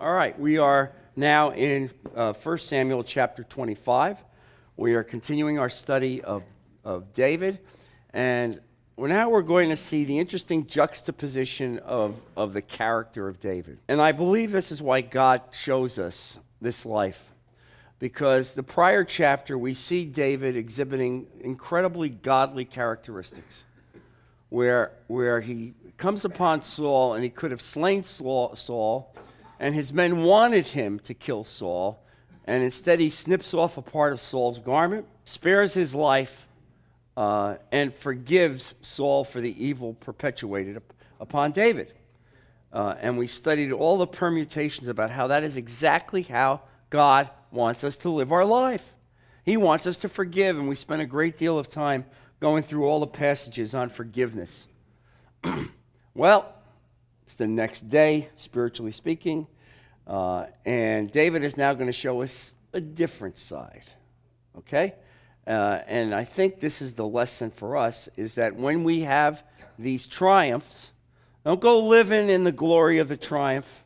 All right, we are now in uh, 1 Samuel chapter 25. We are continuing our study of, of David, and now we're going to see the interesting juxtaposition of, of the character of David. And I believe this is why God shows us this life. Because the prior chapter, we see David exhibiting incredibly godly characteristics, where, where he comes upon Saul and he could have slain Saul, Saul and his men wanted him to kill Saul, and instead he snips off a part of Saul's garment, spares his life, uh, and forgives Saul for the evil perpetuated upon David. Uh, and we studied all the permutations about how that is exactly how God wants us to live our life. He wants us to forgive, and we spent a great deal of time going through all the passages on forgiveness. well, it's the next day, spiritually speaking. Uh, and David is now going to show us a different side. Okay? Uh, and I think this is the lesson for us is that when we have these triumphs, don't go living in the glory of the triumph.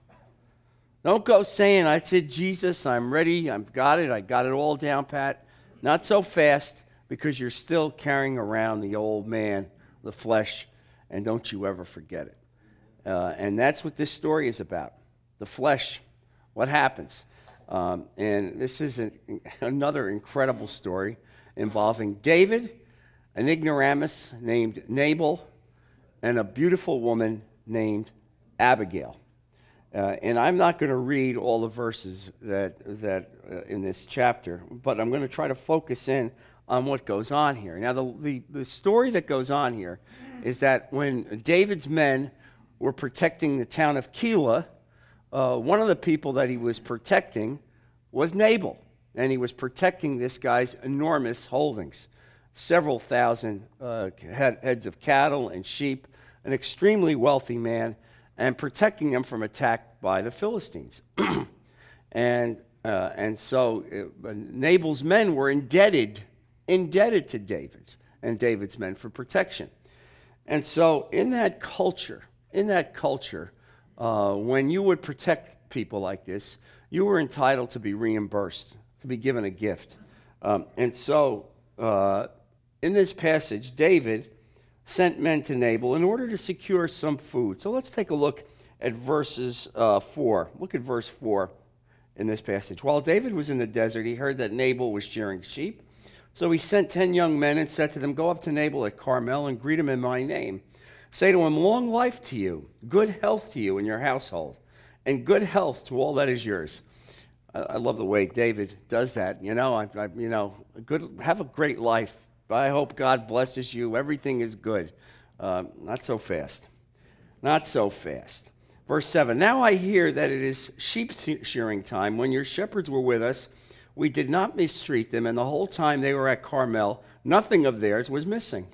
Don't go saying, I said, Jesus, I'm ready, I've got it, I got it all down pat. Not so fast because you're still carrying around the old man, the flesh, and don't you ever forget it. Uh, and that's what this story is about the flesh. What happens? Um, and this is an, another incredible story involving David, an ignoramus named Nabal, and a beautiful woman named Abigail. Uh, and I'm not going to read all the verses that, that uh, in this chapter, but I'm going to try to focus in on what goes on here. Now, the, the, the story that goes on here is that when David's men were protecting the town of Keilah, uh, one of the people that he was protecting was Nabal, and he was protecting this guy's enormous holdings several thousand uh, head, heads of cattle and sheep, an extremely wealthy man, and protecting them from attack by the Philistines. and, uh, and so uh, Nabal's men were indebted, indebted to David and David's men for protection. And so in that culture, in that culture, uh, when you would protect people like this, you were entitled to be reimbursed, to be given a gift. Um, and so, uh, in this passage, David sent men to Nabal in order to secure some food. So let's take a look at verses uh, 4. Look at verse 4 in this passage. While David was in the desert, he heard that Nabal was shearing sheep. So he sent ten young men and said to them, Go up to Nabal at Carmel and greet him in my name. Say to him, Long life to you, good health to you and your household, and good health to all that is yours. I, I love the way David does that. You know, I, I, you know, good, have a great life. I hope God blesses you. Everything is good. Uh, not so fast. Not so fast. Verse 7 Now I hear that it is sheep shearing time. When your shepherds were with us, we did not mistreat them, and the whole time they were at Carmel, nothing of theirs was missing.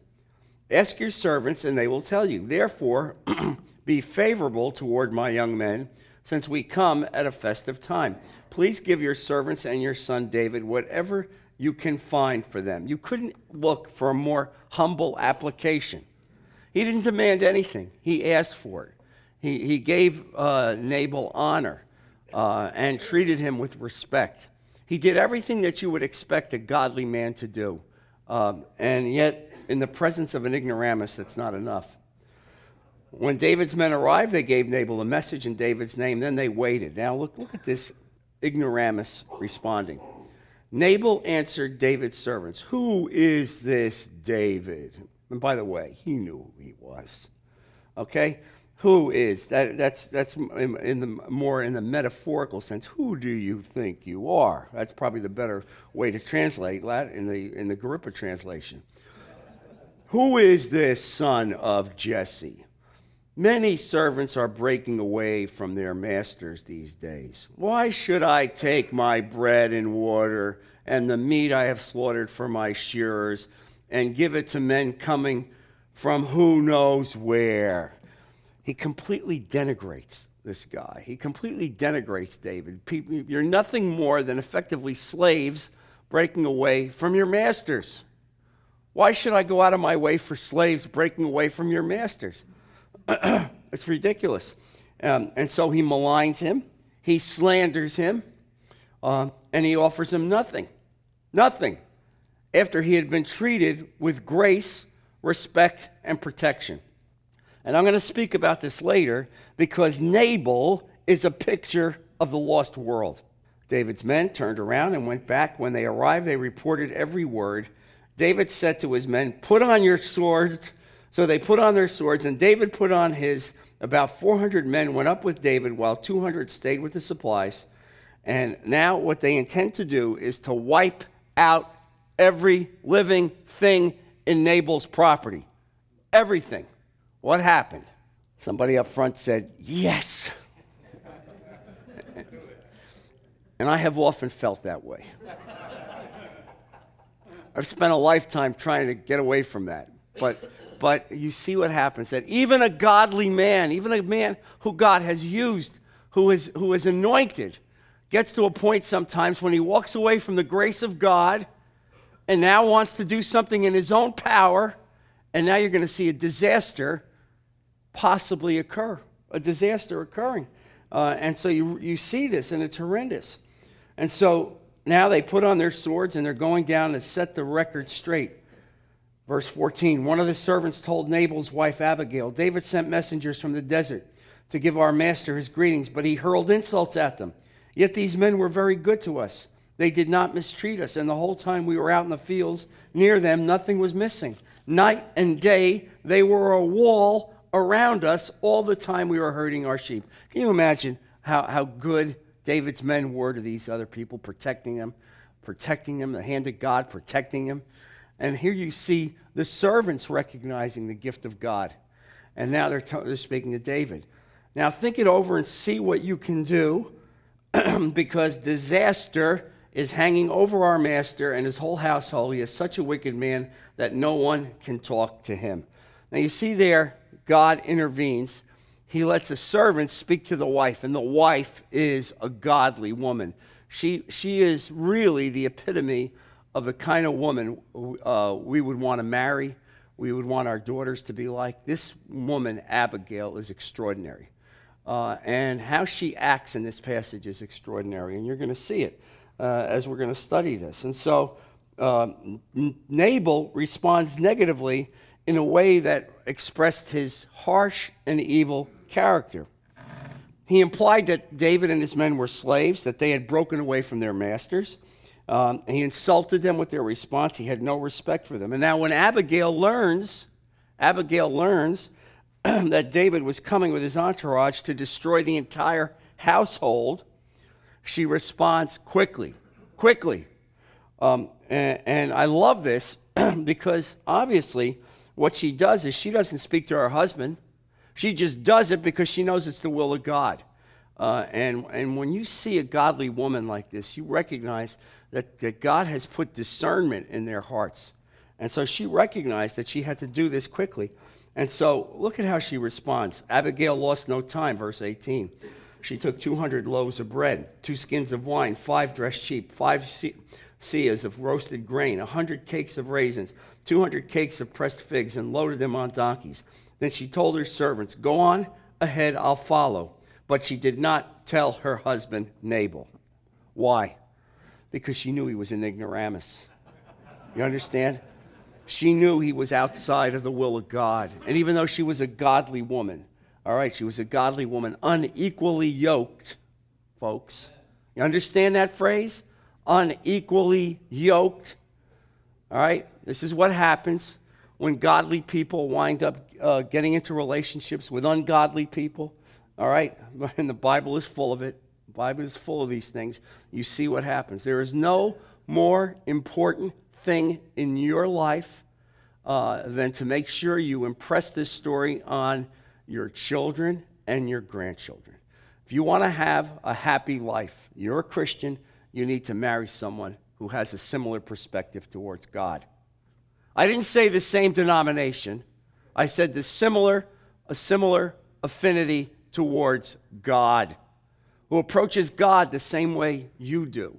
Ask your servants, and they will tell you. Therefore, be favorable toward my young men, since we come at a festive time. Please give your servants and your son David whatever you can find for them. You couldn't look for a more humble application. He didn't demand anything, he asked for it. He, he gave uh, Nabal honor uh, and treated him with respect. He did everything that you would expect a godly man to do. Um, and yet, in the presence of an ignoramus, that's not enough. When David's men arrived, they gave Nabal a message in David's name. Then they waited. Now, look, look at this ignoramus responding. Nabal answered David's servants, Who is this David? And by the way, he knew who he was. Okay? Who is? That, that's that's in, in, the more in the metaphorical sense. Who do you think you are? That's probably the better way to translate that in the in the Agrippa translation. Who is this son of Jesse? Many servants are breaking away from their masters these days. Why should I take my bread and water and the meat I have slaughtered for my shearers and give it to men coming from who knows where? He completely denigrates this guy. He completely denigrates David. You're nothing more than effectively slaves breaking away from your masters. Why should I go out of my way for slaves breaking away from your masters? it's ridiculous. Um, and so he maligns him. he slanders him, uh, and he offers him nothing. Nothing. After he had been treated with grace, respect, and protection. And I'm going to speak about this later because Nabal is a picture of the lost world. David's men turned around and went back. When they arrived, they reported every word. David said to his men, Put on your swords. So they put on their swords, and David put on his. About 400 men went up with David, while 200 stayed with the supplies. And now, what they intend to do is to wipe out every living thing in Nabal's property. Everything. What happened? Somebody up front said, Yes. and I have often felt that way. I've spent a lifetime trying to get away from that. But, but you see what happens that even a godly man, even a man who God has used, who is, who is anointed, gets to a point sometimes when he walks away from the grace of God and now wants to do something in his own power. And now you're going to see a disaster possibly occur, a disaster occurring. Uh, and so you, you see this, and it's horrendous. And so now they put on their swords and they're going down to set the record straight. Verse 14 One of the servants told Nabal's wife Abigail, David sent messengers from the desert to give our master his greetings, but he hurled insults at them. Yet these men were very good to us. They did not mistreat us, and the whole time we were out in the fields near them, nothing was missing. Night and day, they were a wall around us all the time we were herding our sheep. Can you imagine how, how good David's men were to these other people, protecting them, protecting them, the hand of God protecting them? And here you see the servants recognizing the gift of God. And now they're, t- they're speaking to David. Now think it over and see what you can do because disaster is hanging over our master and his whole household. He is such a wicked man that no one can talk to him. Now you see there, God intervenes. He lets a servant speak to the wife, and the wife is a godly woman. She, she is really the epitome of the kind of woman uh, we would want to marry, we would want our daughters to be like. This woman, Abigail, is extraordinary. Uh, and how she acts in this passage is extraordinary, and you're going to see it uh, as we're going to study this. And so uh, Nabal responds negatively in a way that expressed his harsh and evil character. He implied that David and his men were slaves, that they had broken away from their masters. Um, he insulted them with their response. He had no respect for them. And now, when Abigail learns, Abigail learns that David was coming with his entourage to destroy the entire household, she responds quickly, quickly. Um, and, and I love this because obviously what she does is she doesn't speak to her husband. She just does it because she knows it's the will of God. Uh, and, and when you see a godly woman like this, you recognize that, that God has put discernment in their hearts. And so she recognized that she had to do this quickly. And so look at how she responds. Abigail lost no time, verse 18. She took 200 loaves of bread, two skins of wine, five dressed sheep, five seahs of roasted grain, a 100 cakes of raisins, 200 cakes of pressed figs and loaded them on donkeys. Then she told her servants, Go on ahead, I'll follow. But she did not tell her husband, Nabal. Why? Because she knew he was an ignoramus. You understand? She knew he was outside of the will of God. And even though she was a godly woman, all right, she was a godly woman, unequally yoked, folks. You understand that phrase? Unequally yoked. All right? This is what happens when godly people wind up uh, getting into relationships with ungodly people. All right? And the Bible is full of it. The Bible is full of these things. You see what happens. There is no more important thing in your life uh, than to make sure you impress this story on your children and your grandchildren. If you want to have a happy life, you're a Christian, you need to marry someone who has a similar perspective towards God. I didn't say the same denomination. I said the similar, a similar affinity towards God, who approaches God the same way you do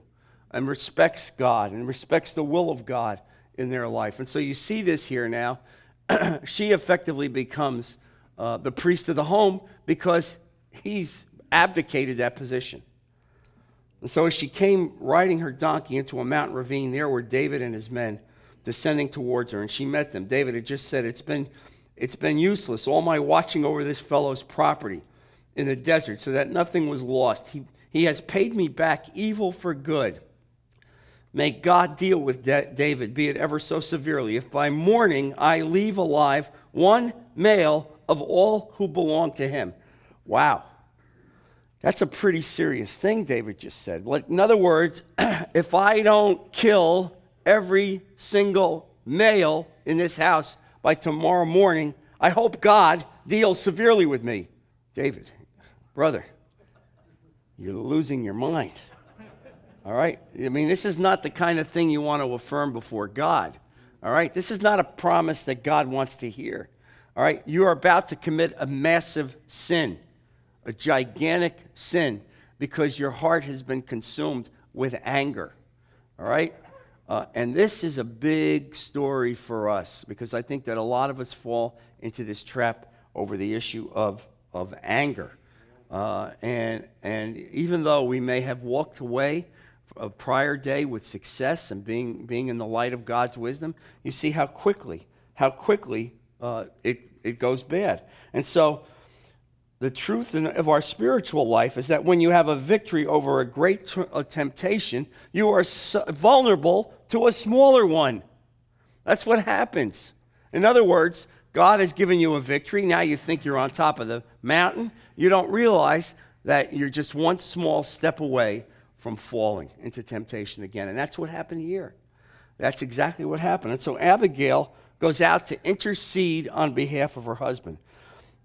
and respects God and respects the will of God in their life. And so you see this here now. she effectively becomes uh, the priest of the home because he's abdicated that position. And so as she came riding her donkey into a mountain ravine, there were David and his men descending towards her, and she met them. David had just said, It's been, it's been useless, all my watching over this fellow's property in the desert, so that nothing was lost. He, he has paid me back evil for good. May God deal with David, be it ever so severely, if by morning I leave alive one male of all who belong to him. Wow. That's a pretty serious thing, David just said. In other words, if I don't kill every single male in this house by tomorrow morning, I hope God deals severely with me. David, brother, you're losing your mind. All right? I mean, this is not the kind of thing you want to affirm before God. All right? This is not a promise that God wants to hear. All right? You are about to commit a massive sin a gigantic sin because your heart has been consumed with anger. All right? Uh, and this is a big story for us because I think that a lot of us fall into this trap over the issue of, of anger. Uh, and, and even though we may have walked away a prior day with success and being, being in the light of God's wisdom, you see how quickly, how quickly uh, it, it goes bad. And so the truth of our spiritual life is that when you have a victory over a great t- a temptation, you are vulnerable to a smaller one. That's what happens. In other words, God has given you a victory. Now you think you're on top of the mountain. You don't realize that you're just one small step away from falling into temptation again. And that's what happened here. That's exactly what happened. And so Abigail goes out to intercede on behalf of her husband.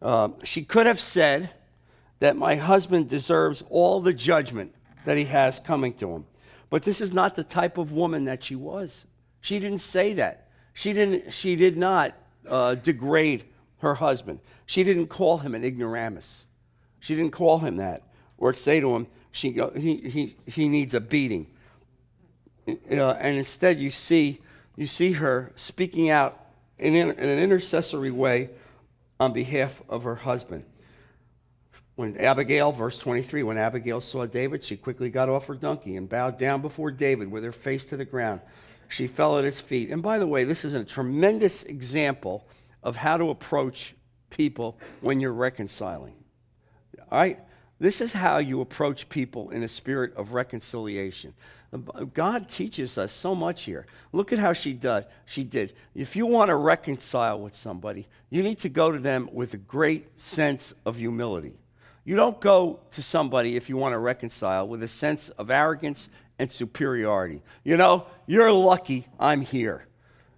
Um, she could have said that my husband deserves all the judgment that he has coming to him. But this is not the type of woman that she was. She didn't say that. She, didn't, she did not uh, degrade her husband. She didn't call him an ignoramus. She didn't call him that or say to him, she, he, he, he needs a beating. Uh, and instead, you see, you see her speaking out in, in an intercessory way on behalf of her husband. When Abigail, verse 23, when Abigail saw David, she quickly got off her donkey and bowed down before David with her face to the ground. She fell at his feet. And by the way, this is a tremendous example of how to approach people when you're reconciling. All right? This is how you approach people in a spirit of reconciliation. God teaches us so much here. Look at how she did. She did. If you want to reconcile with somebody, you need to go to them with a great sense of humility. You don't go to somebody if you want to reconcile with a sense of arrogance and superiority. You know, you're lucky I'm here.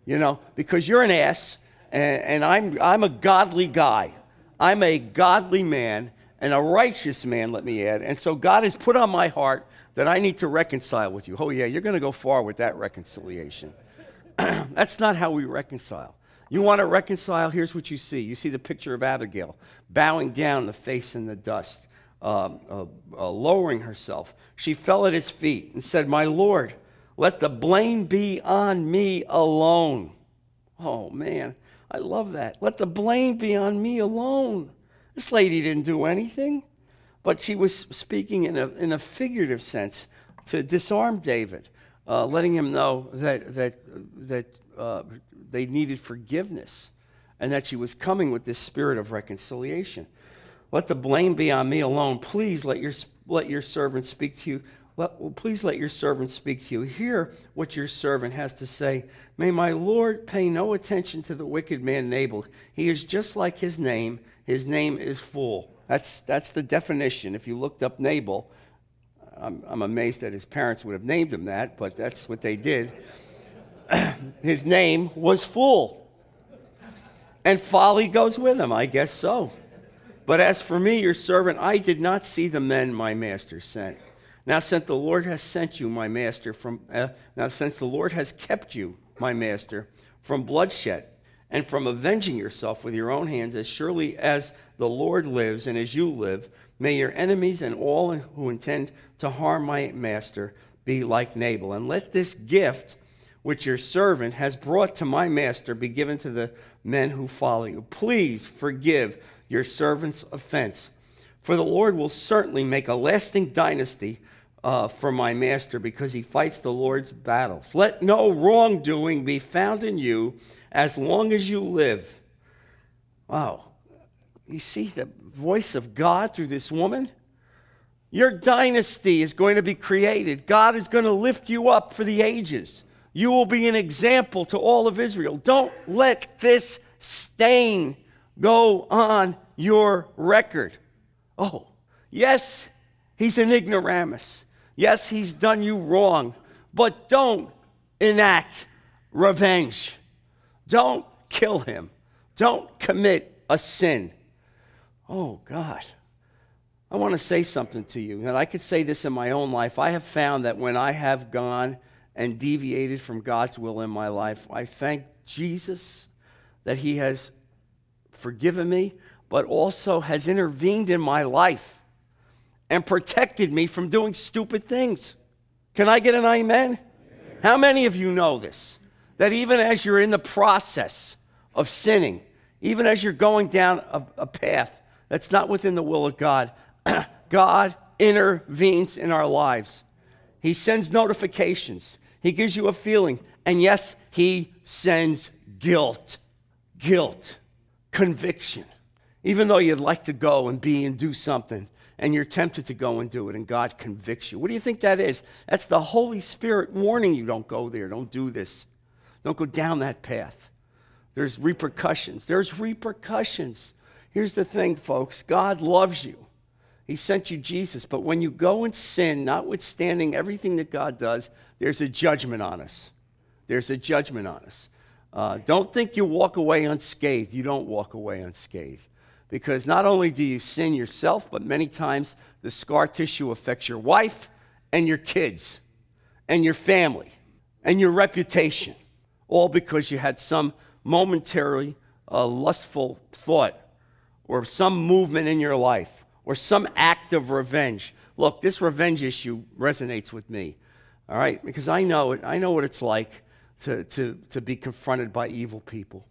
You know, because you're an ass and, and I'm I'm a godly guy. I'm a godly man and a righteous man, let me add. And so God has put on my heart that I need to reconcile with you. Oh, yeah, you're going to go far with that reconciliation. That's not how we reconcile. You want to reconcile? Here's what you see. You see the picture of Abigail bowing down, the face in the dust, um, uh, uh, lowering herself. She fell at his feet and said, My Lord, let the blame be on me alone. Oh, man, I love that. Let the blame be on me alone. This lady didn't do anything. But she was speaking in a, in a figurative sense to disarm David, uh, letting him know that, that, that uh, they needed forgiveness and that she was coming with this spirit of reconciliation. Let the blame be on me alone. Please let your, let your servant speak to you. Let, well, please let your servant speak to you. Hear what your servant has to say. May my Lord pay no attention to the wicked man Nabal. He is just like his name. His name is full. That's, that's the definition. If you looked up Nabal, I'm, I'm amazed that his parents would have named him that, but that's what they did. his name was Fool. And folly goes with him, I guess so. But as for me, your servant, I did not see the men my master sent. Now, since the Lord has sent you, my master, from uh, now since the Lord has kept you, my master, from bloodshed and from avenging yourself with your own hands, as surely as the Lord lives, and as you live, may your enemies and all who intend to harm my master be like Nabal. And let this gift which your servant has brought to my master be given to the men who follow you. Please forgive your servant's offense. For the Lord will certainly make a lasting dynasty uh, for my master because he fights the Lord's battles. Let no wrongdoing be found in you as long as you live. Wow. You see the voice of God through this woman? Your dynasty is going to be created. God is going to lift you up for the ages. You will be an example to all of Israel. Don't let this stain go on your record. Oh, yes, he's an ignoramus. Yes, he's done you wrong, but don't enact revenge. Don't kill him. Don't commit a sin. Oh, God. I want to say something to you. And I could say this in my own life. I have found that when I have gone and deviated from God's will in my life, I thank Jesus that He has forgiven me, but also has intervened in my life and protected me from doing stupid things. Can I get an amen? amen? How many of you know this? That even as you're in the process of sinning, even as you're going down a, a path that's not within the will of God, God intervenes in our lives. He sends notifications, He gives you a feeling, and yes, He sends guilt. Guilt, conviction. Even though you'd like to go and be and do something, and you're tempted to go and do it, and God convicts you. What do you think that is? That's the Holy Spirit warning you don't go there, don't do this, don't go down that path. There's repercussions. There's repercussions. Here's the thing, folks God loves you. He sent you Jesus, but when you go and sin, notwithstanding everything that God does, there's a judgment on us. There's a judgment on us. Uh, don't think you walk away unscathed. You don't walk away unscathed. Because not only do you sin yourself, but many times the scar tissue affects your wife and your kids and your family and your reputation, all because you had some momentary uh, lustful thought or some movement in your life or some act of revenge. Look, this revenge issue resonates with me, all right? Because I know it. I know what it's like to, to, to be confronted by evil people.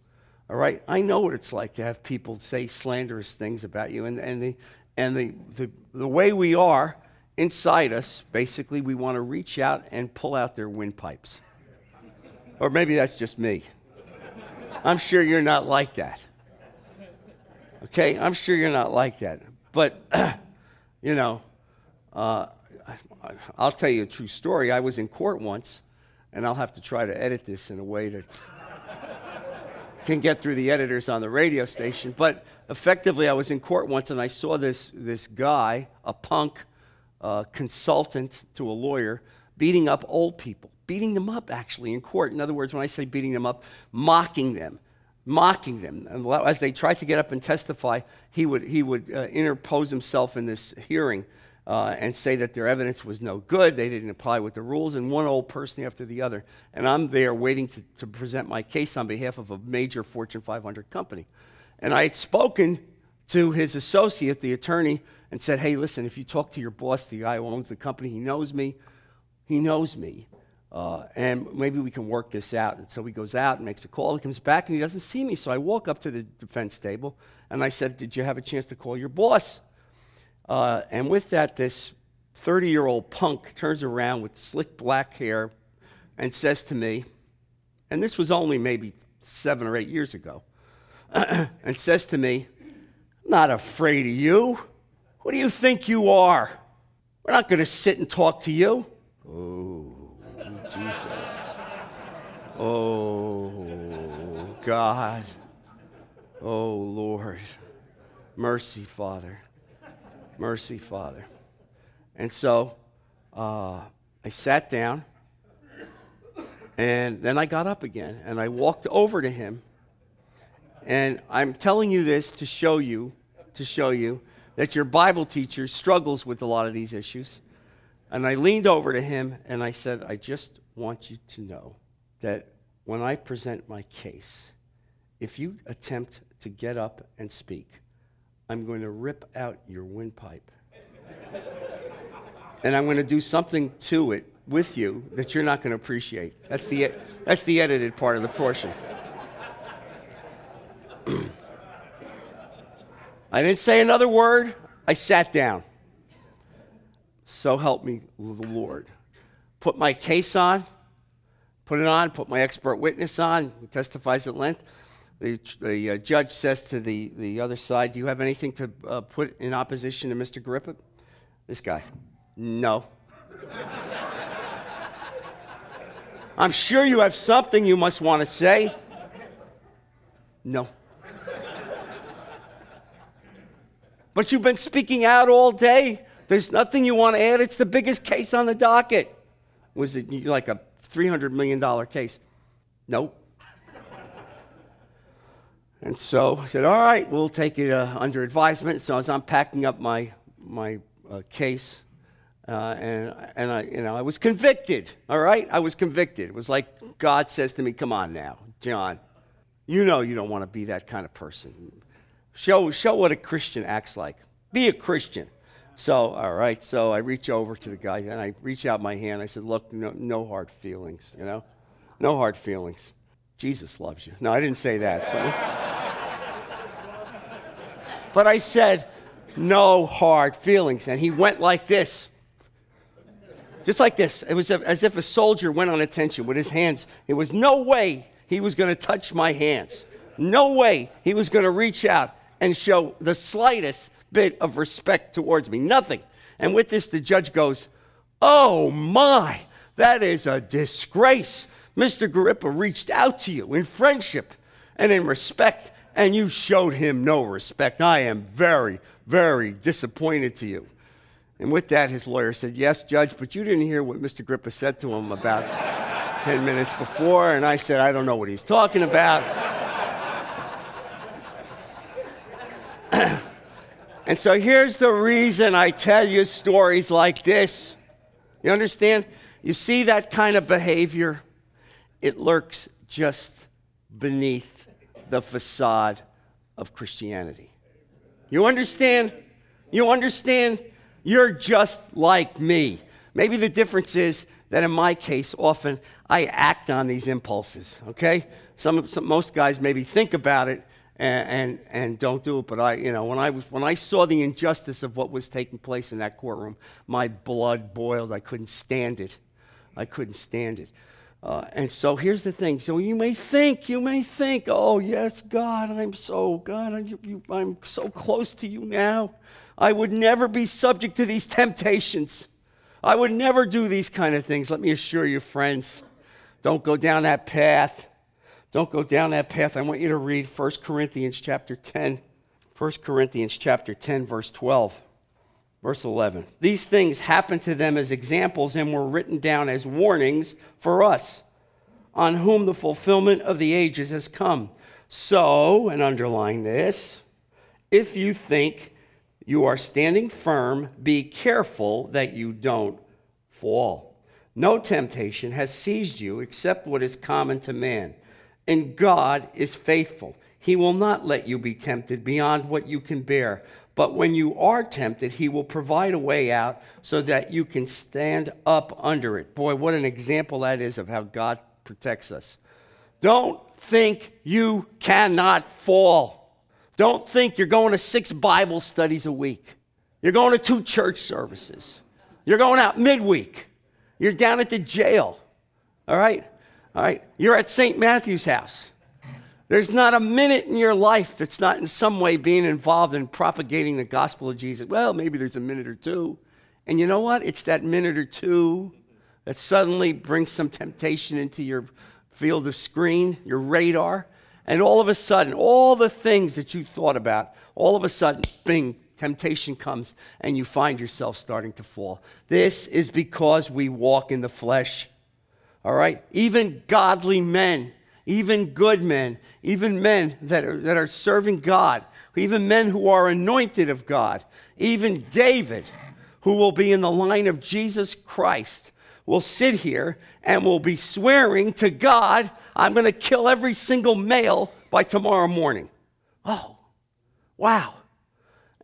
All right, I know what it's like to have people say slanderous things about you, and, and, the, and the, the, the way we are inside us, basically, we want to reach out and pull out their windpipes. Or maybe that's just me. I'm sure you're not like that. Okay, I'm sure you're not like that. But, you know, uh, I'll tell you a true story. I was in court once, and I'll have to try to edit this in a way that can get through the editors on the radio station. But effectively, I was in court once and I saw this, this guy, a punk uh, consultant to a lawyer, beating up old people, beating them up actually in court. In other words, when I say beating them up, mocking them, mocking them. And as they tried to get up and testify, he would, he would uh, interpose himself in this hearing uh, and say that their evidence was no good. They didn't apply with the rules, and one old person after the other. And I'm there waiting to, to present my case on behalf of a major Fortune 500 company. And I had spoken to his associate, the attorney, and said, Hey, listen, if you talk to your boss, the guy who owns the company, he knows me. He knows me. Uh, and maybe we can work this out. And so he goes out and makes a call. He comes back and he doesn't see me. So I walk up to the defense table and I said, Did you have a chance to call your boss? Uh, and with that, this 30 year old punk turns around with slick black hair and says to me, and this was only maybe seven or eight years ago, and says to me, Not afraid of you. What do you think you are? We're not going to sit and talk to you. Oh, Jesus. Oh, God. Oh, Lord. Mercy, Father. Mercy, Father. And so uh, I sat down, and then I got up again, and I walked over to him. And I'm telling you this to show you, to show you that your Bible teacher struggles with a lot of these issues. And I leaned over to him and I said, I just want you to know that when I present my case, if you attempt to get up and speak, I'm going to rip out your windpipe. and I'm going to do something to it with you that you're not going to appreciate. That's the, that's the edited part of the portion. I didn't say another word. I sat down. So help me the Lord. Put my case on, put it on, put my expert witness on, he testifies at length. The, the uh, judge says to the, the other side, Do you have anything to uh, put in opposition to Mr. Agrippa? This guy, No. I'm sure you have something you must want to say. No. but you've been speaking out all day. There's nothing you want to add. It's the biggest case on the docket. Was it like a $300 million case? Nope. And so I said, all right, we'll take it uh, under advisement. So as I'm packing up my, my uh, case, uh, and, and I, you know, I was convicted, all right? I was convicted. It was like God says to me, come on now, John, you know you don't want to be that kind of person. Show, show what a Christian acts like. Be a Christian. So, all right, so I reach over to the guy and I reach out my hand. I said, look, no, no hard feelings, you know? No hard feelings. Jesus loves you. No, I didn't say that. But I said, no hard feelings. And he went like this. Just like this. It was as if a soldier went on attention with his hands. It was no way he was going to touch my hands. No way he was going to reach out and show the slightest bit of respect towards me. Nothing. And with this, the judge goes, Oh my, that is a disgrace. Mr. Agrippa reached out to you in friendship and in respect and you showed him no respect. I am very, very disappointed to you. And with that, his lawyer said, Yes, Judge, but you didn't hear what Mr. Agrippa said to him about 10 minutes before. And I said, I don't know what he's talking about. and so here's the reason I tell you stories like this. You understand? You see that kind of behavior? It lurks just beneath the facade of Christianity. You understand? You understand? You're just like me. Maybe the difference is that in my case, often I act on these impulses, okay? Some, some most guys maybe think about it and, and, and, don't do it, but I, you know, when I, was, when I saw the injustice of what was taking place in that courtroom, my blood boiled. I couldn't stand it. I couldn't stand it. Uh, and so here's the thing. So you may think, you may think, oh, yes, God, I'm so, God, I'm, I'm so close to you now. I would never be subject to these temptations. I would never do these kind of things. Let me assure you, friends, don't go down that path. Don't go down that path. I want you to read 1 Corinthians chapter 10. 1 Corinthians chapter 10, verse 12. Verse 11 These things happened to them as examples and were written down as warnings for us, on whom the fulfillment of the ages has come. So, and underline this, if you think you are standing firm, be careful that you don't fall. No temptation has seized you except what is common to man. And God is faithful. He will not let you be tempted beyond what you can bear. But when you are tempted, he will provide a way out so that you can stand up under it. Boy, what an example that is of how God protects us. Don't think you cannot fall. Don't think you're going to six Bible studies a week. You're going to two church services. You're going out midweek. You're down at the jail. All right? All right? You're at St. Matthew's house. There's not a minute in your life that's not in some way being involved in propagating the gospel of Jesus. Well, maybe there's a minute or two. And you know what? It's that minute or two that suddenly brings some temptation into your field of screen, your radar. And all of a sudden, all the things that you thought about, all of a sudden, bing, temptation comes and you find yourself starting to fall. This is because we walk in the flesh. All right? Even godly men even good men, even men that are, that are serving God, even men who are anointed of God, even David, who will be in the line of Jesus Christ, will sit here and will be swearing to God, I'm going to kill every single male by tomorrow morning. Oh, wow.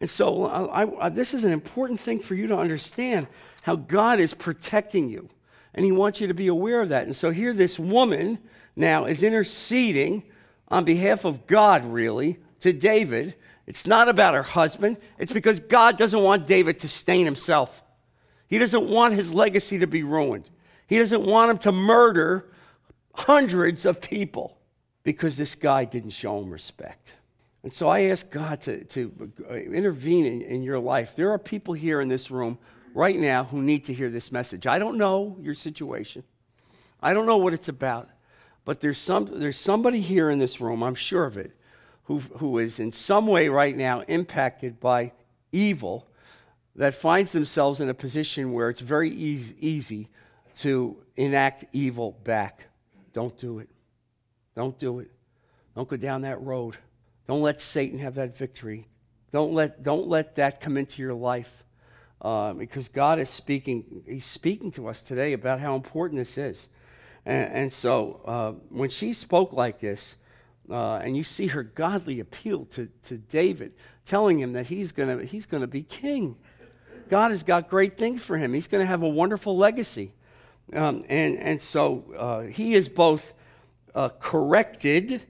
And so uh, I, I, this is an important thing for you to understand how God is protecting you. And he wants you to be aware of that. And so here, this woman now is interceding on behalf of God, really, to David. It's not about her husband, it's because God doesn't want David to stain himself. He doesn't want his legacy to be ruined. He doesn't want him to murder hundreds of people because this guy didn't show him respect. And so I ask God to, to intervene in, in your life. There are people here in this room right now who need to hear this message. I don't know your situation, I don't know what it's about, but there's, some, there's somebody here in this room, I'm sure of it, who, who is in some way right now impacted by evil that finds themselves in a position where it's very easy, easy to enact evil back. Don't do it. Don't do it. Don't go down that road. Don't let Satan have that victory. Don't let, don't let that come into your life. Uh, because God is speaking, He's speaking to us today about how important this is. And, and so uh, when she spoke like this, uh, and you see her godly appeal to, to David, telling him that he's going he's gonna be king. God has got great things for him. He's going to have a wonderful legacy. Um, and, and so uh, he is both uh, corrected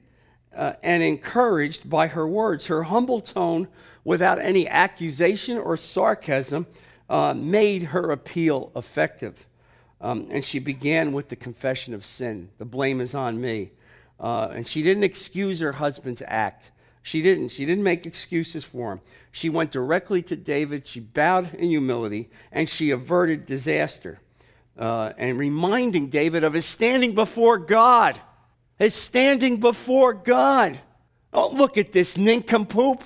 uh, and encouraged by her words. Her humble tone, without any accusation or sarcasm, uh, made her appeal effective. Um, and she began with the confession of sin. The blame is on me. Uh, and she didn't excuse her husband's act. She didn't. She didn't make excuses for him. She went directly to David. She bowed in humility and she averted disaster. Uh, and reminding David of his standing before God His standing before God. Don't look at this nincompoop.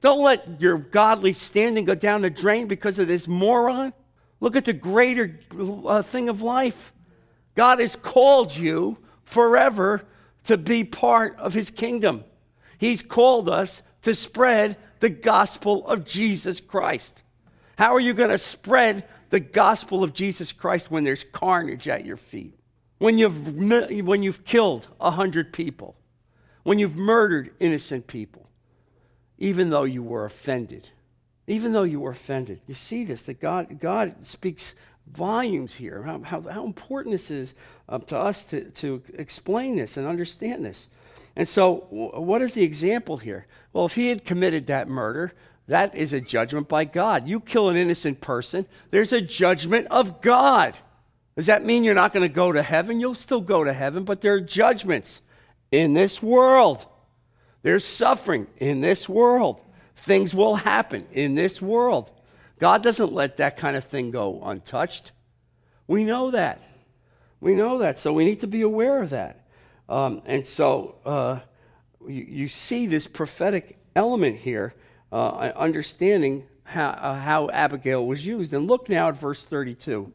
Don't let your godly standing go down the drain because of this moron. Look at the greater uh, thing of life. God has called you forever to be part of his kingdom. He's called us to spread the gospel of Jesus Christ. How are you going to spread the gospel of Jesus Christ when there's carnage at your feet? when you've, when you've killed 100 people, when you've murdered innocent people, even though you were offended. Even though you were offended. You see this, that God, God speaks volumes here, how, how, how important this is um, to us to, to explain this and understand this. And so, what is the example here? Well, if he had committed that murder, that is a judgment by God. You kill an innocent person, there's a judgment of God. Does that mean you're not going to go to heaven? You'll still go to heaven, but there are judgments in this world. There's suffering in this world. Things will happen in this world. God doesn't let that kind of thing go untouched. We know that. We know that. So we need to be aware of that. Um, and so uh, you, you, see this prophetic element here, uh, understanding how, uh, how Abigail was used. And look now at verse 32.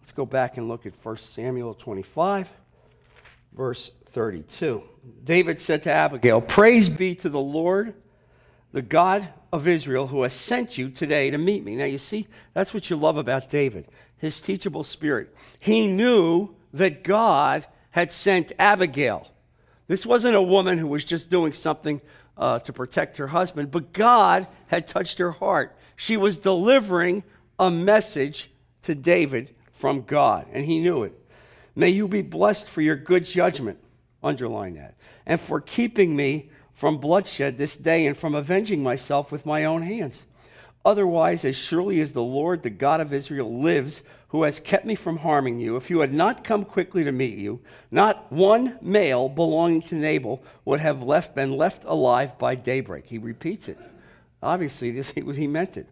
Let's go back and look at 1 Samuel 25, verse 32. David said to Abigail, Praise be to the Lord, the God of Israel, who has sent you today to meet me. Now, you see, that's what you love about David his teachable spirit. He knew that God had sent Abigail. This wasn't a woman who was just doing something uh, to protect her husband, but God had touched her heart. She was delivering a message to David from God, and he knew it. May you be blessed for your good judgment, underline that, and for keeping me from bloodshed this day and from avenging myself with my own hands. Otherwise, as surely as the Lord, the God of Israel, lives, who has kept me from harming you, if you had not come quickly to meet you, not one male belonging to Nabal would have left, been left alive by daybreak. He repeats it. Obviously, this, he meant it.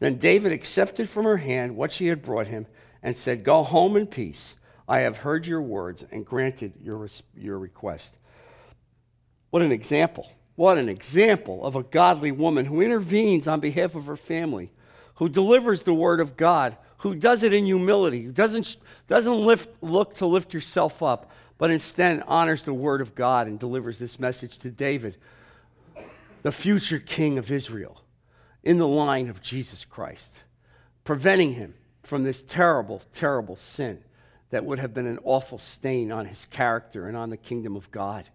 Then David accepted from her hand what she had brought him and said, Go home in peace. I have heard your words and granted your, your request. What an example. What an example of a godly woman who intervenes on behalf of her family, who delivers the word of God, who does it in humility, who doesn't, doesn't lift, look to lift herself up, but instead honors the word of God and delivers this message to David, the future king of Israel, in the line of Jesus Christ, preventing him from this terrible, terrible sin that would have been an awful stain on his character and on the kingdom of God.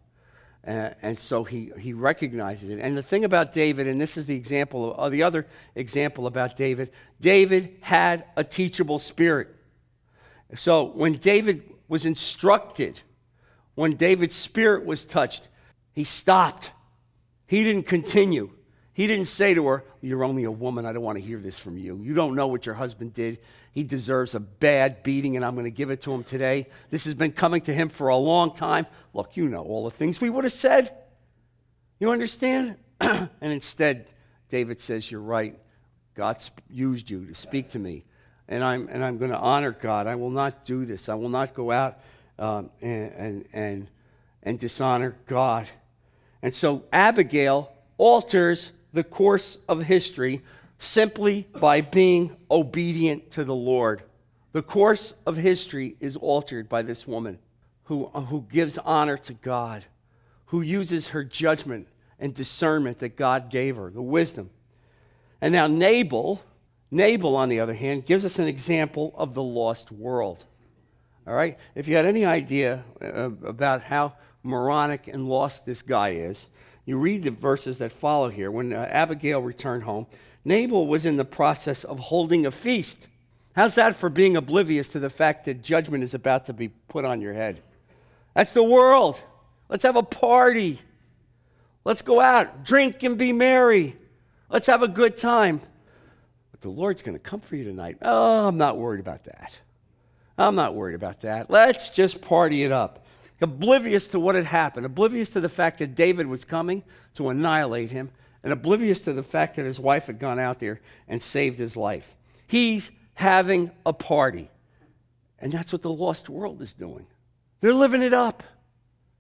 Uh, and so he, he recognizes it. And the thing about David, and this is the example, of, uh, the other example about David, David had a teachable spirit. So when David was instructed, when David's spirit was touched, he stopped. He didn't continue. He didn't say to her, You're only a woman. I don't want to hear this from you. You don't know what your husband did. He deserves a bad beating, and I'm going to give it to him today. This has been coming to him for a long time. Look, you know all the things we would have said. You understand? and instead, David says, You're right. God used you to speak to me. And I'm, and I'm going to honor God. I will not do this. I will not go out um, and, and, and, and dishonor God. And so Abigail alters the course of history simply by being obedient to the Lord. The course of history is altered by this woman who, who gives honor to God, who uses her judgment and discernment that God gave her, the wisdom. And now Nabal, Nabal, on the other hand, gives us an example of the lost world. All right? If you had any idea uh, about how moronic and lost this guy is, you read the verses that follow here. When uh, Abigail returned home, Nabal was in the process of holding a feast. How's that for being oblivious to the fact that judgment is about to be put on your head? That's the world. Let's have a party. Let's go out, drink, and be merry. Let's have a good time. But the Lord's going to come for you tonight. Oh, I'm not worried about that. I'm not worried about that. Let's just party it up oblivious to what had happened, oblivious to the fact that David was coming to annihilate him, and oblivious to the fact that his wife had gone out there and saved his life. He's having a party. And that's what the lost world is doing. They're living it up.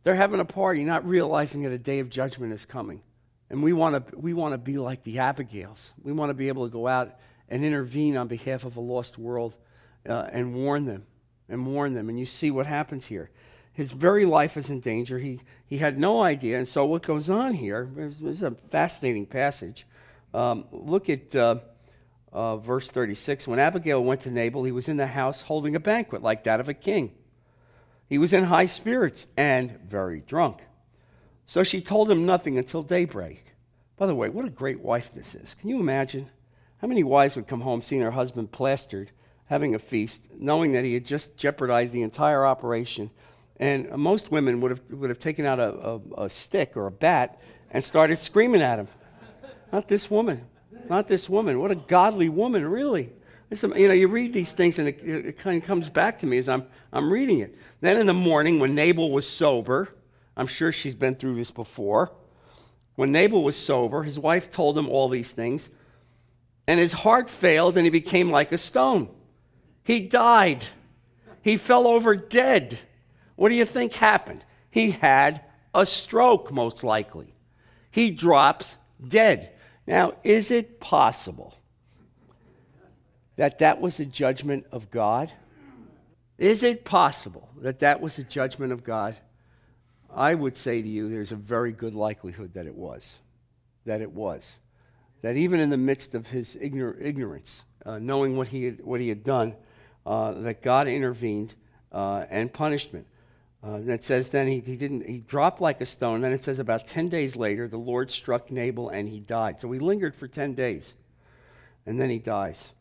They're having a party, not realizing that a day of judgment is coming. And we want to we want to be like the Abigails. We want to be able to go out and intervene on behalf of a lost world uh, and warn them and warn them. And you see what happens here his very life is in danger. He, he had no idea. And so, what goes on here is a fascinating passage. Um, look at uh, uh, verse 36. When Abigail went to Nabal, he was in the house holding a banquet like that of a king. He was in high spirits and very drunk. So she told him nothing until daybreak. By the way, what a great wife this is. Can you imagine? How many wives would come home seeing her husband plastered, having a feast, knowing that he had just jeopardized the entire operation? And most women would have, would have taken out a, a, a stick or a bat and started screaming at him. Not this woman. Not this woman. What a godly woman, really. You know, you read these things and it, it, kind of comes back to me as I'm, I'm reading it. Then in the morning, when Nabal was sober, I'm sure she's been through this before. When Nabal was sober, his wife told him all these things, and his heart failed and he became like a stone. He died. He fell over dead. What do you think happened? He had a stroke, most likely. He drops dead. Now, is it possible that that was a judgment of God? Is it possible that that was a judgment of God? I would say to you, there's a very good likelihood that it was. That it was. That even in the midst of his ignor- ignorance, uh, knowing what he had, what he had done, uh, that God intervened uh, and punishment. Uh, and it says then he, he didn't he dropped like a stone. Then it says about ten days later the Lord struck Nabal and he died. So he lingered for ten days, and then he dies.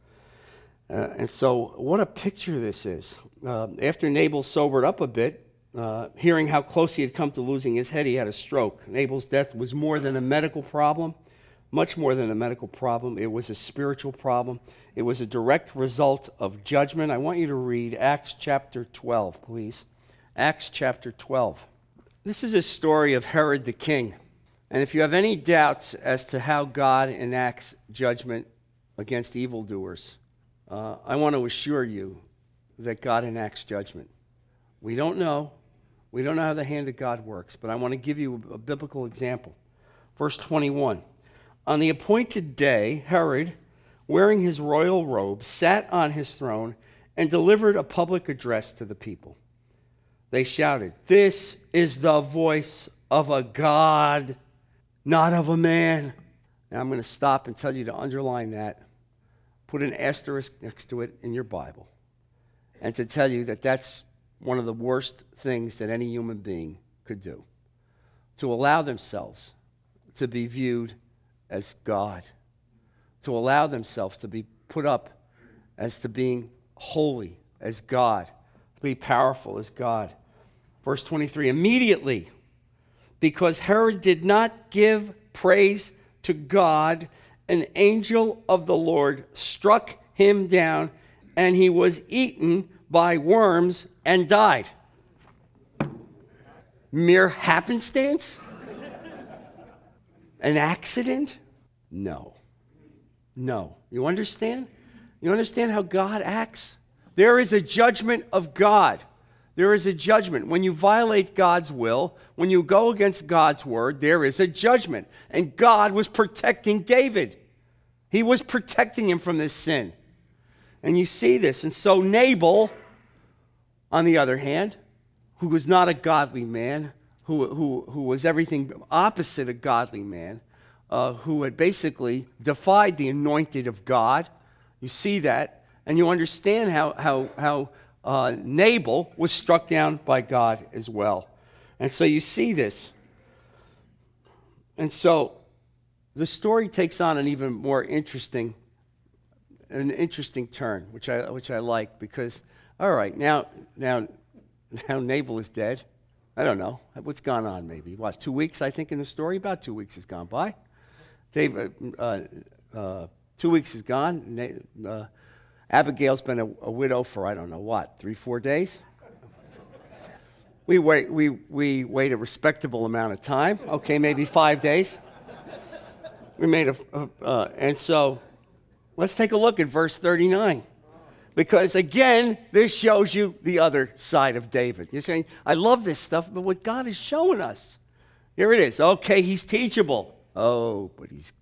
Uh, and so what a picture this is. Uh, after Nabal sobered up a bit, uh, hearing how close he had come to losing his head, he had a stroke. Nabal's death was more than a medical problem, much more than a medical problem. It was a spiritual problem. It was a direct result of judgment. I want you to read Acts chapter 12, please. Acts chapter 12. This is a story of Herod the king. And if you have any doubts as to how God enacts judgment against evildoers, uh, I want to assure you that God enacts judgment. We don't know. We don't know how the hand of God works, but I want to give you a biblical example. Verse 21 On the appointed day, Herod, wearing his royal robe, sat on his throne and delivered a public address to the people. They shouted, This is the voice of a God, not of a man. Now I'm going to stop and tell you to underline that. Put an asterisk next to it in your Bible. And to tell you that that's one of the worst things that any human being could do. To allow themselves to be viewed as God. To allow themselves to be put up as to being holy as God. To be powerful as God. Verse 23 Immediately, because Herod did not give praise to God, an angel of the Lord struck him down, and he was eaten by worms and died. Mere happenstance? An accident? No. No. You understand? You understand how God acts? There is a judgment of God. There is a judgment. When you violate God's will, when you go against God's word, there is a judgment. And God was protecting David. He was protecting him from this sin. And you see this. And so Nabal, on the other hand, who was not a godly man, who, who, who was everything opposite a godly man, uh, who had basically defied the anointed of God. You see that, and you understand how, how, how uh, Nabal was struck down by God as well. And so you see this. And so the story takes on an even more interesting, an interesting turn, which I, which I like because, all right, now, now, now Nabal is dead. I don't know. What's gone on maybe? What, two weeks, I think, in the story? About two weeks has gone by. David, uh, uh, two weeks is gone. Uh, Abigail's been a, a, widow for, I don't know what, three, four days? we, wait, we, we wait a respectable amount of time. Okay, maybe five days. We made a, a uh, and so let's take a look at verse 39. Because again, this shows you the other side of David. You're saying, I love this stuff, but what God is showing us. Here it is. Okay, he's teachable. Oh, but he's,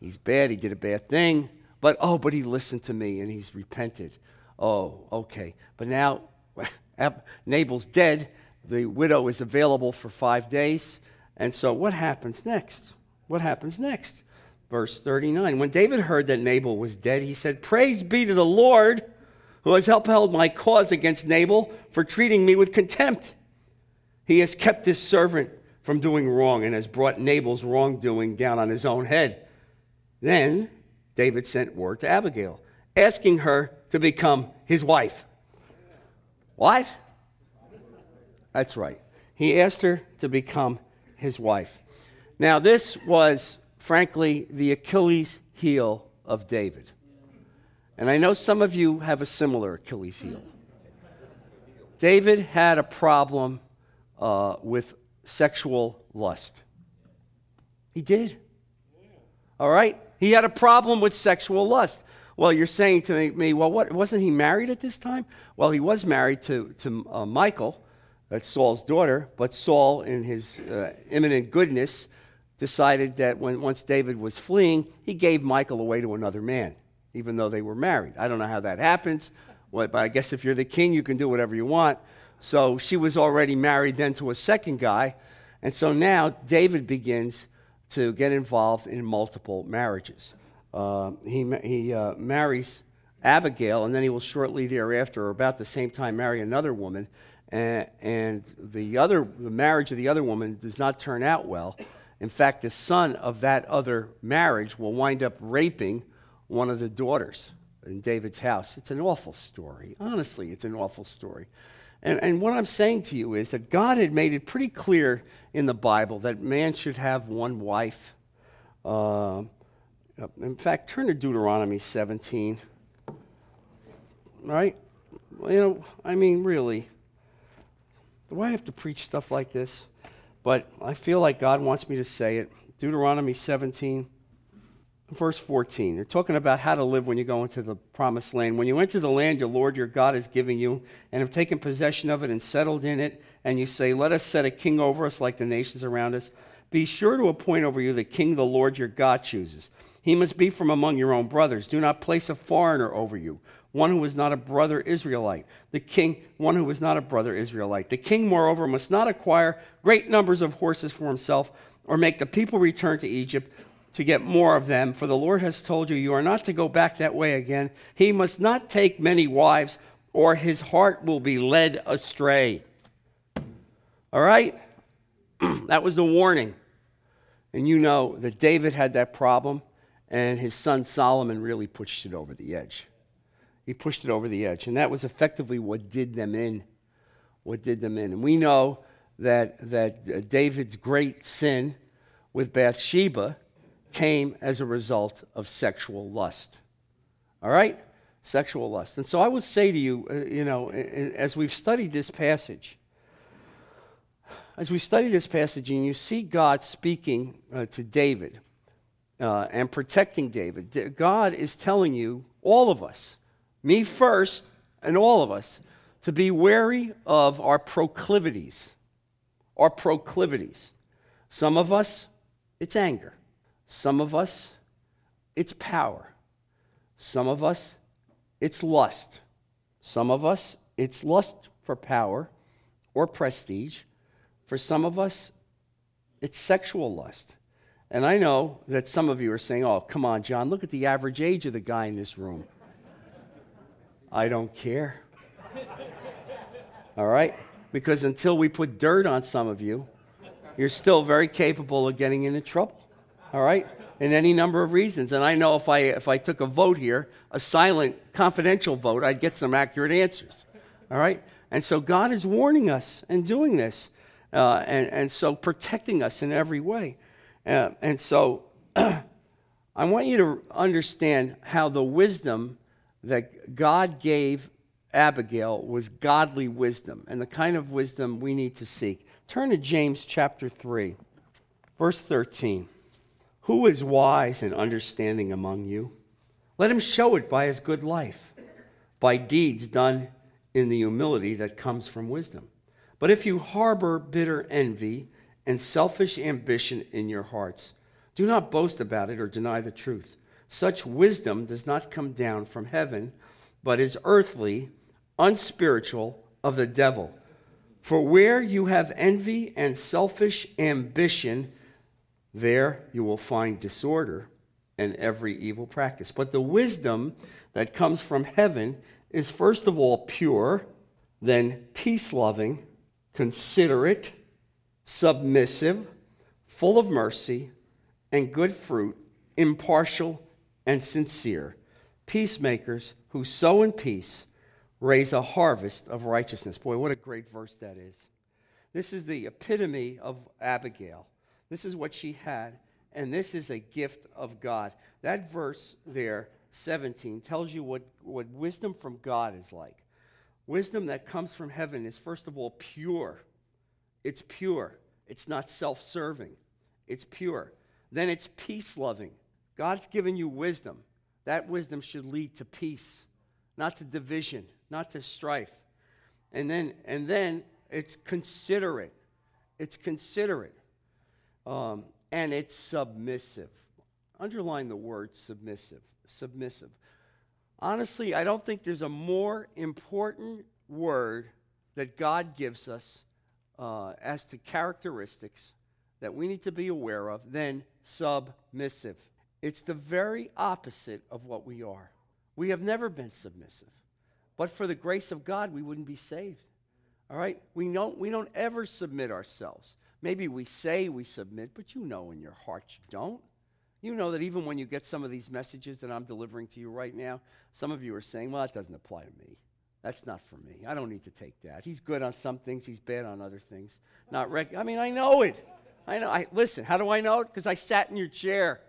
he's bad. He did a bad thing. But oh, but he listened to me and he's repented. Oh, okay. But now Nabal's dead. The widow is available for five days. And so what happens next? What happens next? Verse 39. When David heard that Nabal was dead, he said, Praise be to the Lord who has upheld my cause against Nabal for treating me with contempt. He has kept his servant from doing wrong and has brought Nabal's wrongdoing down on his own head. Then David sent word to Abigail, asking her to become his wife. What? That's right. He asked her to become his wife. Now, this was, frankly, the Achilles heel of David. And I know some of you have a similar Achilles heel. David had a problem uh, with sexual lust. He did. All right? He had a problem with sexual lust. Well, you're saying to me, well, what, wasn't he married at this time? Well, he was married to, to uh, Michal, that's Saul's daughter, but Saul, in his uh, imminent goodness, decided that when, once David was fleeing, he gave Michael away to another man, even though they were married. I don't know how that happens, but I guess if you're the king, you can do whatever you want. So she was already married then to a second guy. And so now David begins to get involved in multiple marriages. Uh, he he uh, marries Abigail, and then he will shortly thereafter, or about the same time, marry another woman. And, and the, other, the marriage of the other woman does not turn out well. In fact, the son of that other marriage will wind up raping one of the daughters in David's house. It's an awful story. Honestly, it's an awful story. And, and what I'm saying to you is that God had made it pretty clear in the Bible that man should have one wife. Uh, in fact, turn to Deuteronomy 17. Right? You know, I mean, really, do I have to preach stuff like this? But I feel like God wants me to say it. Deuteronomy 17 verse 14. They're talking about how to live when you go into the promised land. When you enter the land your Lord your God is giving you and have taken possession of it and settled in it, and you say, Let us set a king over us like the nations around us, be sure to appoint over you the king the Lord your God chooses. He must be from among your own brothers. Do not place a foreigner over you, one who is not a brother Israelite. The king, one who is not a brother Israelite. The king, moreover, must not acquire great numbers of horses for himself or make the people return to Egypt to get more of them, for the Lord has told you, you are not to go back that way again. He must not take many wives, or his heart will be led astray. All right? that was the warning. And you know that David had that problem, and his son Solomon really pushed it over the edge. He pushed it over the edge. And that was effectively what did them in. What did them in. And we know that, that uh, David's great sin with Bathsheba came as a result of sexual lust. All right? Sexual lust. And so I would say to you, uh, you know, as we've studied this passage, as we study this passage and you see God speaking uh, to David uh, and protecting David, God is telling you, all of us, me first, and all of us, to be wary of our proclivities. Our proclivities. Some of us, it's anger. Some of us, it's power. Some of us, it's lust. Some of us, it's lust for power or prestige. For some of us, it's sexual lust. And I know that some of you are saying, oh, come on, John, look at the average age of the guy in this room. I don't care. All right? Because until we put dirt on some of you, you're still very capable of getting into trouble. All right? In any number of reasons. And I know if I, if I took a vote here, a silent, confidential vote, I'd get some accurate answers. All right? And so God is warning us and doing this. Uh, and, and so protecting us in every way. Uh, and so I want you to understand how the wisdom that God gave Abigail was godly wisdom and the kind of wisdom we need to seek. Turn to James chapter 3, verse 13. Who is wise and understanding among you? Let him show it by his good life, by deeds done in the humility that comes from wisdom. But if you harbor bitter envy and selfish ambition in your hearts, do not boast about it or deny the truth. Such wisdom does not come down from heaven, but is earthly unspiritual of the devil. For where you have envy and selfish ambition, there you will find disorder and every evil practice. But the wisdom that comes from heaven is first of all pure, then peace loving, considerate, submissive, full of mercy and good fruit, impartial and sincere, peacemakers who sow in peace raise a harvest of righteousness. Boy, what a great verse that is. This is the epitome of Abigail. This is what she had, and this is a gift of God. That verse there, 17, tells you what, what wisdom from God is like. Wisdom that comes from heaven is, first of all, pure. It's pure, it's not self serving, it's pure. Then it's peace loving. God's given you wisdom. That wisdom should lead to peace, not to division not to strife. And then, and then it's considerate. It's considerate. Um, and it's submissive. Underline the word submissive. Submissive. Honestly, I don't think there's a more important word that God gives us uh, as to characteristics that we need to be aware of than submissive. It's the very opposite of what we are. We have never been submissive. But for the grace of God, we wouldn't be saved. All right? We don't, we don't ever submit ourselves. Maybe we say we submit, but you know in your heart you don't. You know that even when you get some of these messages that I'm delivering to you right now, some of you are saying, well, that doesn't apply to me. That's not for me. I don't need to take that. He's good on some things, he's bad on other things. Not rec- I mean, I know it. I know. I, listen, how do I know it? Because I sat in your chair.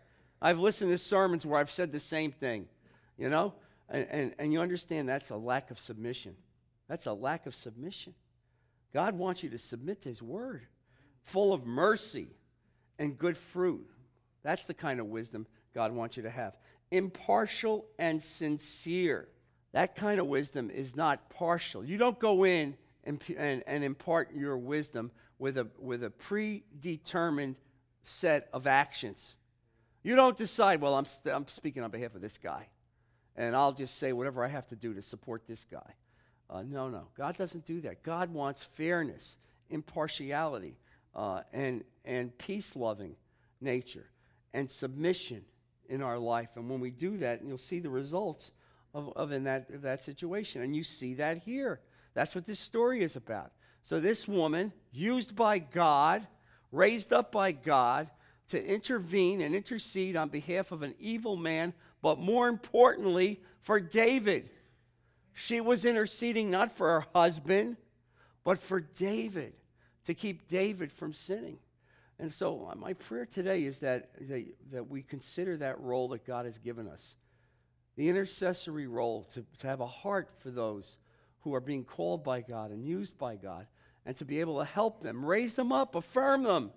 I've listened to sermons where I've said the same thing. You know? And, and, and you understand that's a lack of submission. That's a lack of submission. God wants you to submit to His word, full of mercy and good fruit. That's the kind of wisdom God wants you to have. Impartial and sincere. That kind of wisdom is not partial. You don't go in and, and, and impart your wisdom with a, with a predetermined set of actions. You don't decide, well, I'm, st- I'm speaking on behalf of this guy and I'll just say whatever I have to do to support this guy. Uh, no, no. God doesn't do that. God wants fairness, impartiality, uh, and, and peace loving nature and submission in our life. And when we do that, and you'll see the results of, of in that, of that situation. And you see that here. That's what this story is about. So, this woman, used by God, raised up by God to intervene and intercede on behalf of an evil man but more importantly, for David. She was interceding not for her husband, but for David, to keep David from sinning. And so, uh, my prayer today is that, that, that we consider that role that God has given us the intercessory role, to, to have a heart for those who are being called by God and used by God, and to be able to help them, raise them up, affirm them,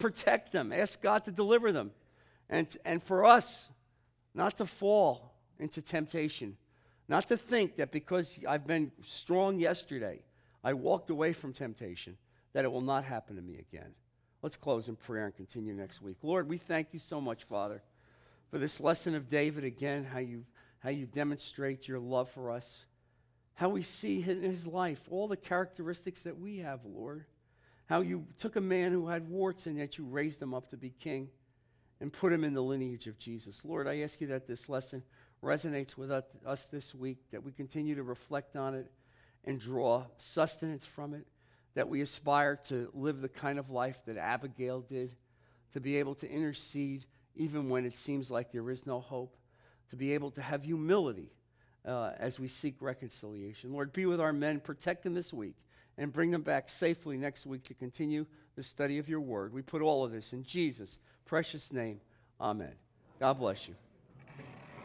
protect them, ask God to deliver them. And, and for us, not to fall into temptation, not to think that because I've been strong yesterday, I walked away from temptation, that it will not happen to me again. Let's close in prayer and continue next week. Lord, we thank you so much, Father, for this lesson of David again, how you, how you demonstrate your love for us, how we see in his life all the characteristics that we have, Lord. How you took a man who had warts and yet you raised him up to be king and put him in the lineage of Jesus. Lord, I ask you that this lesson resonates with us this week, that we continue to reflect on it and draw sustenance from it, that we aspire to live the kind of life that Abigail did, to be able to intercede even when it seems like there is no hope, to be able to have humility uh, as we seek reconciliation. Lord, be with our men, protect them this week, and bring them back safely next week to continue the study of your word. We put all of this in Jesus' precious name. Amen. God bless you.